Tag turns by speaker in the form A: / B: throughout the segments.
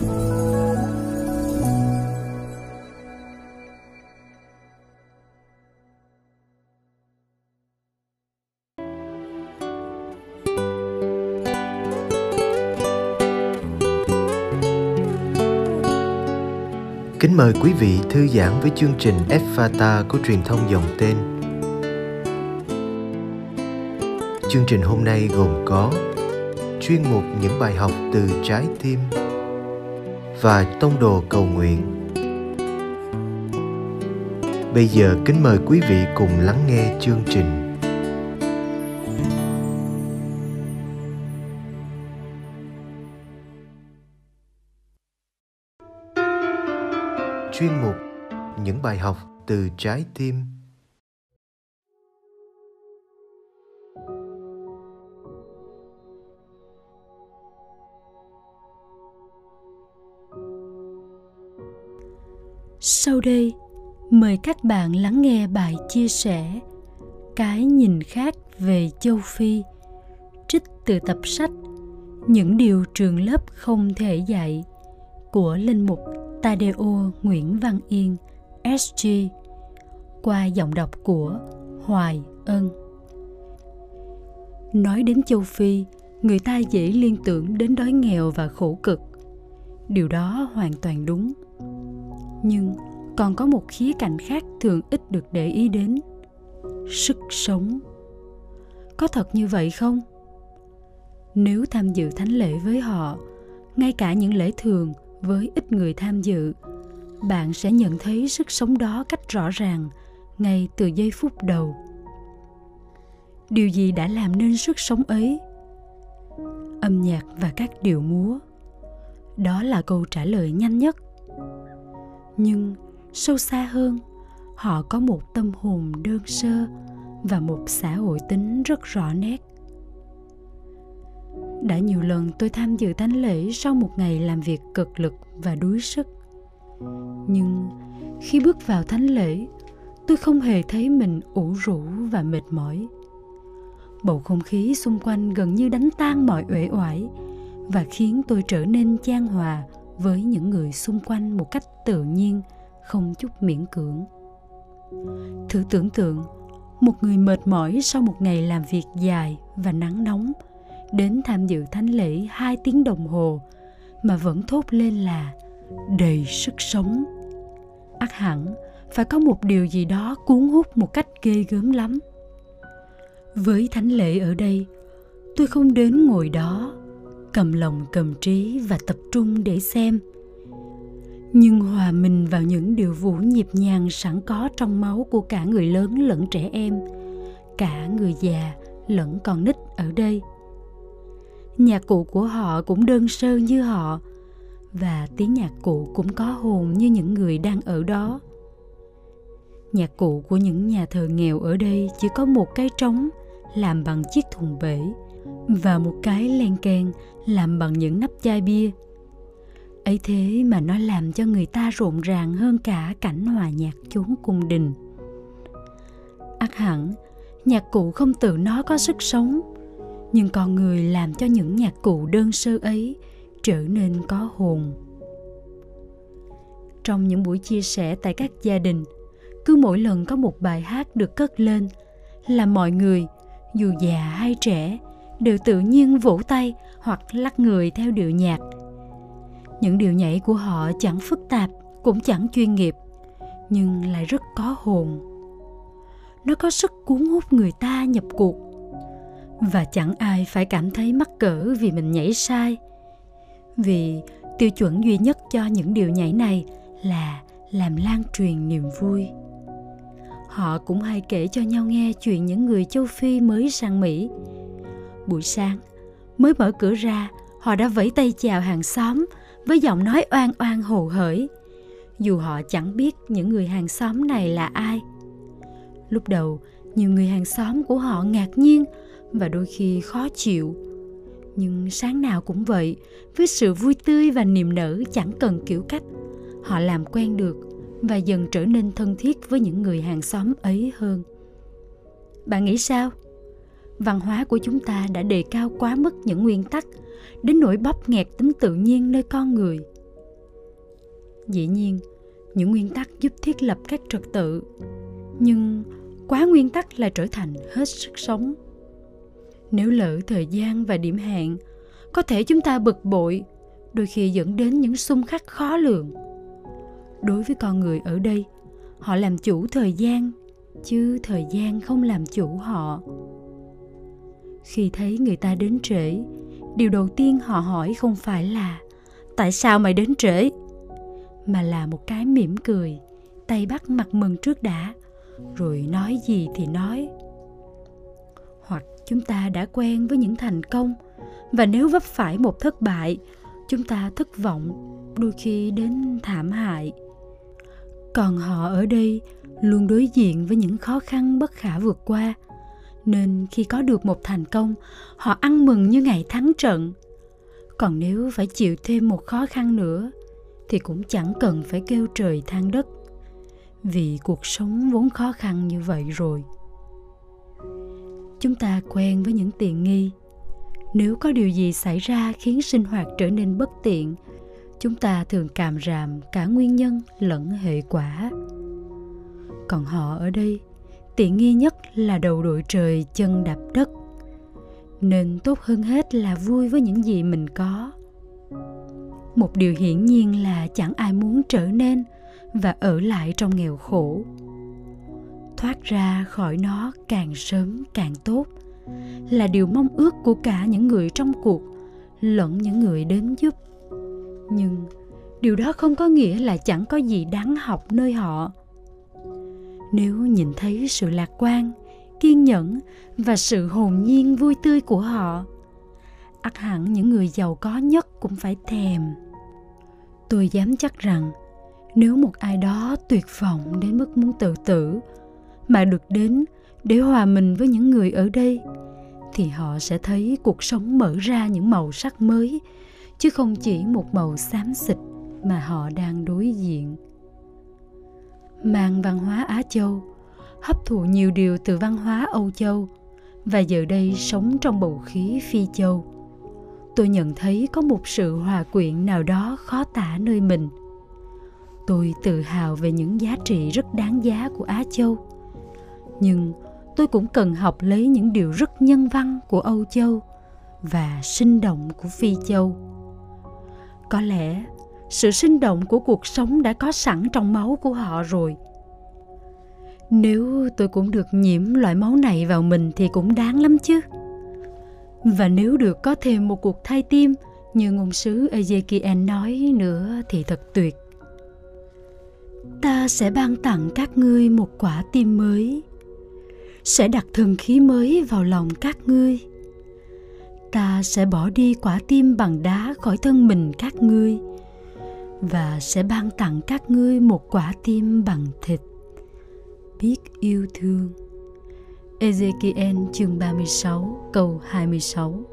A: Kính mời quý vị thư giãn với chương trình Fata của truyền thông dòng tên. Chương trình hôm nay gồm có chuyên mục những bài học từ trái tim và tông đồ cầu nguyện. Bây giờ kính mời quý vị cùng lắng nghe chương trình. chuyên mục những bài học từ trái tim
B: sau đây mời các bạn lắng nghe bài chia sẻ cái nhìn khác về châu phi trích từ tập sách những điều trường lớp không thể dạy của linh mục Tadeo Nguyễn Văn Yên, SG, qua giọng đọc của Hoài Ân. Nói đến châu Phi, người ta dễ liên tưởng đến đói nghèo và khổ cực. Điều đó hoàn toàn đúng. Nhưng còn có một khía cạnh khác thường ít được để ý đến. Sức sống. Có thật như vậy không? Nếu tham dự thánh lễ với họ, ngay cả những lễ thường – với ít người tham dự bạn sẽ nhận thấy sức sống đó cách rõ ràng ngay từ giây phút đầu điều gì đã làm nên sức sống ấy âm nhạc và các điệu múa đó là câu trả lời nhanh nhất nhưng sâu xa hơn, họ có một tâm hồn đơn sơ và một xã hội tính rất rõ nét. Đã nhiều lần tôi tham dự thánh lễ sau một ngày làm việc cực lực và đuối sức. Nhưng khi bước vào thánh lễ, tôi không hề thấy mình ủ rũ và mệt mỏi. Bầu không khí xung quanh gần như đánh tan mọi uể oải và khiến tôi trở nên chan hòa với những người xung quanh một cách tự nhiên, không chút miễn cưỡng. Thử tưởng tượng, một người mệt mỏi sau một ngày làm việc dài và nắng nóng, đến tham dự thánh lễ hai tiếng đồng hồ, mà vẫn thốt lên là đầy sức sống ắt hẳn, phải có một điều gì đó cuốn hút một cách ghê gớm lắm. Với thánh lễ ở đây, tôi không đến ngồi đó cầm lòng, cầm trí và tập trung để xem. Nhưng hòa mình vào những điều vũ nhịp nhàng sẵn có trong máu của cả người lớn lẫn trẻ em, cả người già lẫn con nít ở đây. Nhạc cụ của họ cũng đơn sơ như họ, và tiếng nhạc cụ cũng có hồn như những người đang ở đó. Nhạc cụ của những nhà thờ nghèo ở đây chỉ có một cái trống làm bằng chiếc thùng bể và một cái len keng làm bằng những nắp chai bia. Ấy thế mà nó làm cho người ta rộn ràng hơn cả cảnh hòa nhạc chốn cung đình. Ắt hẳn, nhạc cụ không tự nó có sức sống, nhưng con người làm cho những nhạc cụ đơn sơ ấy trở nên có hồn. Trong những buổi chia sẻ tại các gia đình, cứ mỗi lần có một bài hát được cất lên là mọi người, dù già hay trẻ đều tự nhiên vỗ tay hoặc lắc người theo điệu nhạc. Những điệu nhảy của họ chẳng phức tạp, cũng chẳng chuyên nghiệp, nhưng lại rất có hồn. Nó có sức cuốn hút người ta nhập cuộc. Và chẳng ai phải cảm thấy mắc cỡ vì mình nhảy sai. Vì tiêu chuẩn duy nhất cho những điều nhảy này là làm lan truyền niềm vui. Họ cũng hay kể cho nhau nghe chuyện những người châu phi mới sang mỹ buổi sáng. Mới mở cửa ra, họ đã vẫy tay chào hàng xóm với giọng nói oan oan hồ hởi. Dù họ chẳng biết những người hàng xóm này là ai. Lúc đầu, nhiều người hàng xóm của họ ngạc nhiên và đôi khi khó chịu. Nhưng sáng nào cũng vậy, với sự vui tươi và niềm nở chẳng cần kiểu cách, họ làm quen được và dần trở nên thân thiết với những người hàng xóm ấy hơn. Bạn nghĩ sao? Văn hóa của chúng ta đã đề cao quá mức những nguyên tắc, đến nỗi bóp nghẹt tính tự nhiên nơi con người. Dĩ nhiên, những nguyên tắc giúp thiết lập các trật tự, nhưng quá nguyên tắc là trở thành hết sức sống. Nếu lỡ thời gian và điểm hẹn có thể chúng ta bực bội, đôi khi dẫn đến những xung khắc khó lường. Đối với con người ở đây, họ làm chủ thời gian, chứ thời gian không làm chủ họ khi thấy người ta đến trễ. Điều đầu tiên họ hỏi không phải là, tại sao mày đến trễ? mà là một cái mỉm cười, tay bắt mặt mừng trước đã, rồi nói gì thì nói. Hoặc chúng ta đã quen với những thành công, và nếu vấp phải một thất bại, chúng ta thất vọng, đôi khi đến thảm hại. Còn họ ở đây luôn đối diện với những khó khăn bất khả vượt qua nên khi có được một thành công, họ ăn mừng như ngày thắng trận. Còn nếu phải chịu thêm một khó khăn nữa, thì cũng chẳng cần phải kêu trời than đất. Vì cuộc sống vốn khó khăn như vậy rồi. Chúng ta quen với những tiện nghi. Nếu có điều gì xảy ra khiến sinh hoạt trở nên bất tiện, chúng ta thường cảm ràm cả nguyên nhân lẫn hệ quả. Còn họ ở đây tiện nghi nhất là đầu đội trời chân đạp đất. Nên tốt hơn hết là vui với những gì mình có. Một điều hiển nhiên là chẳng ai muốn trở nên và ở lại trong nghèo khổ. Thoát ra khỏi nó càng sớm càng tốt là điều mong ước của cả những người trong cuộc lẫn những người đến giúp. Nhưng điều đó không có nghĩa là chẳng có gì đáng học nơi họ nếu nhìn thấy sự lạc quan, kiên nhẫn và sự hồn nhiên vui tươi của họ, ắt hẳn những người giàu có nhất cũng phải thèm. Tôi dám chắc rằng, nếu một ai đó tuyệt vọng đến mức muốn tự tử mà được đến để hòa mình với những người ở đây, thì họ sẽ thấy cuộc sống mở ra những màu sắc mới, chứ không chỉ một màu xám xịt mà họ đang đối diện mang văn hóa á châu, hấp thụ nhiều điều từ văn hóa âu châu và giờ đây sống trong bầu khí phi châu. Tôi nhận thấy có một sự hòa quyện nào đó khó tả nơi mình. Tôi tự hào về những giá trị rất đáng giá của á châu. Nhưng tôi cũng cần học lấy những điều rất nhân văn của âu châu và sinh động của phi châu. Có lẽ sự sinh động của cuộc sống đã có sẵn trong máu của họ rồi nếu tôi cũng được nhiễm loại máu này vào mình thì cũng đáng lắm chứ và nếu được có thêm một cuộc thay tim như ngôn sứ Ezekiel nói nữa thì thật tuyệt. Ta sẽ ban tặng các ngươi một quả tim mới, sẽ đặt thần khí mới vào lòng các ngươi. Ta sẽ bỏ đi quả tim bằng đá khỏi thân mình các ngươi và sẽ ban tặng các ngươi một quả tim bằng thịt. Biết yêu thương Ezekiel chương 36 câu 26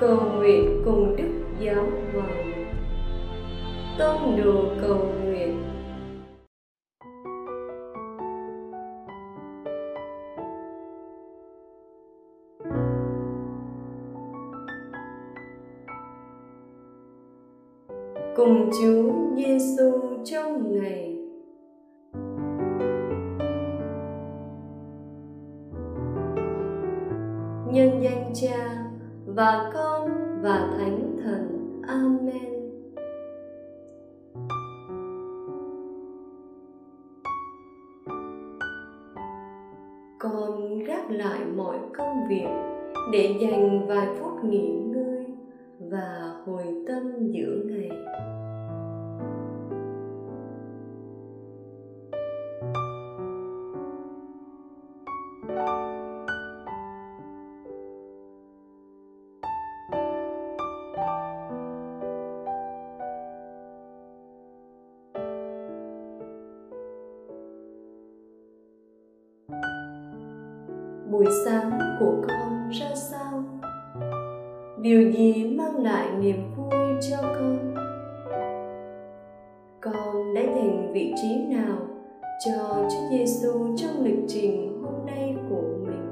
C: cầu nguyện cùng đức giáo hoàng. Tôn đồ cầu nguyện. Cùng Chúa Giêsu trong ngày. Nhân danh Cha và Con và Thánh Thần. Amen. con gác lại mọi công việc để dành vài phút nghỉ ngơi và hồi tâm giữa ngày của con ra sao? Điều gì mang lại niềm vui cho con? Con đã dành vị trí nào cho Chúa Giêsu trong lịch trình hôm nay của mình?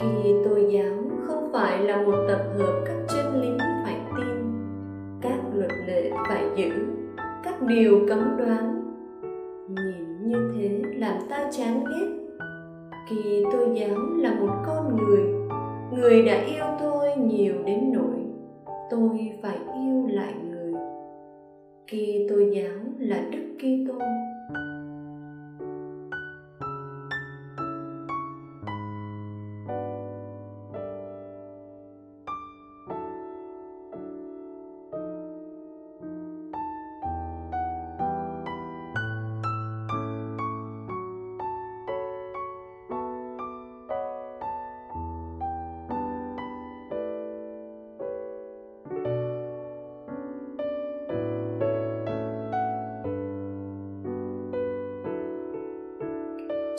C: Kỳ tô giáo không phải là một tập hợp các chân lý phải tin, các luật lệ phải giữ, các điều cấm đoán. Nhìn như thế làm ta chán ghét. Kỳ tô giáo là một con người, người đã yêu tôi nhiều đến nỗi tôi phải yêu lại người. Kỳ tô giáo là Đức Kitô.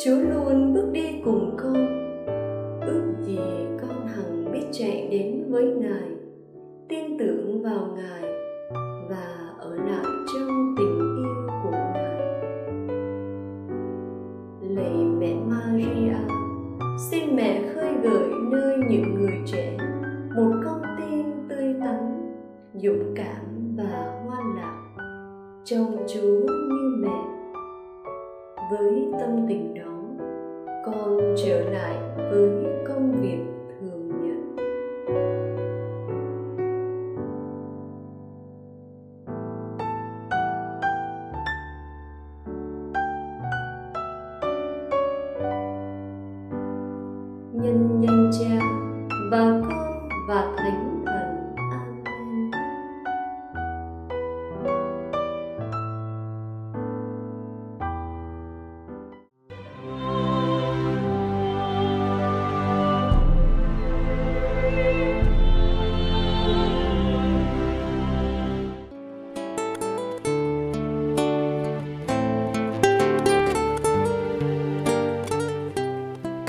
C: Chúa luôn bước đi cùng con. Ước gì con hằng biết chạy đến với Ngài, Tin tưởng vào Ngài Và ở lại trong tình yêu của Ngài. Lạy mẹ Maria, Xin mẹ khơi gợi nơi những người trẻ Một con tim tươi tắn, Dũng cảm và ngoan lạc Trong Chúa trở lại với công việc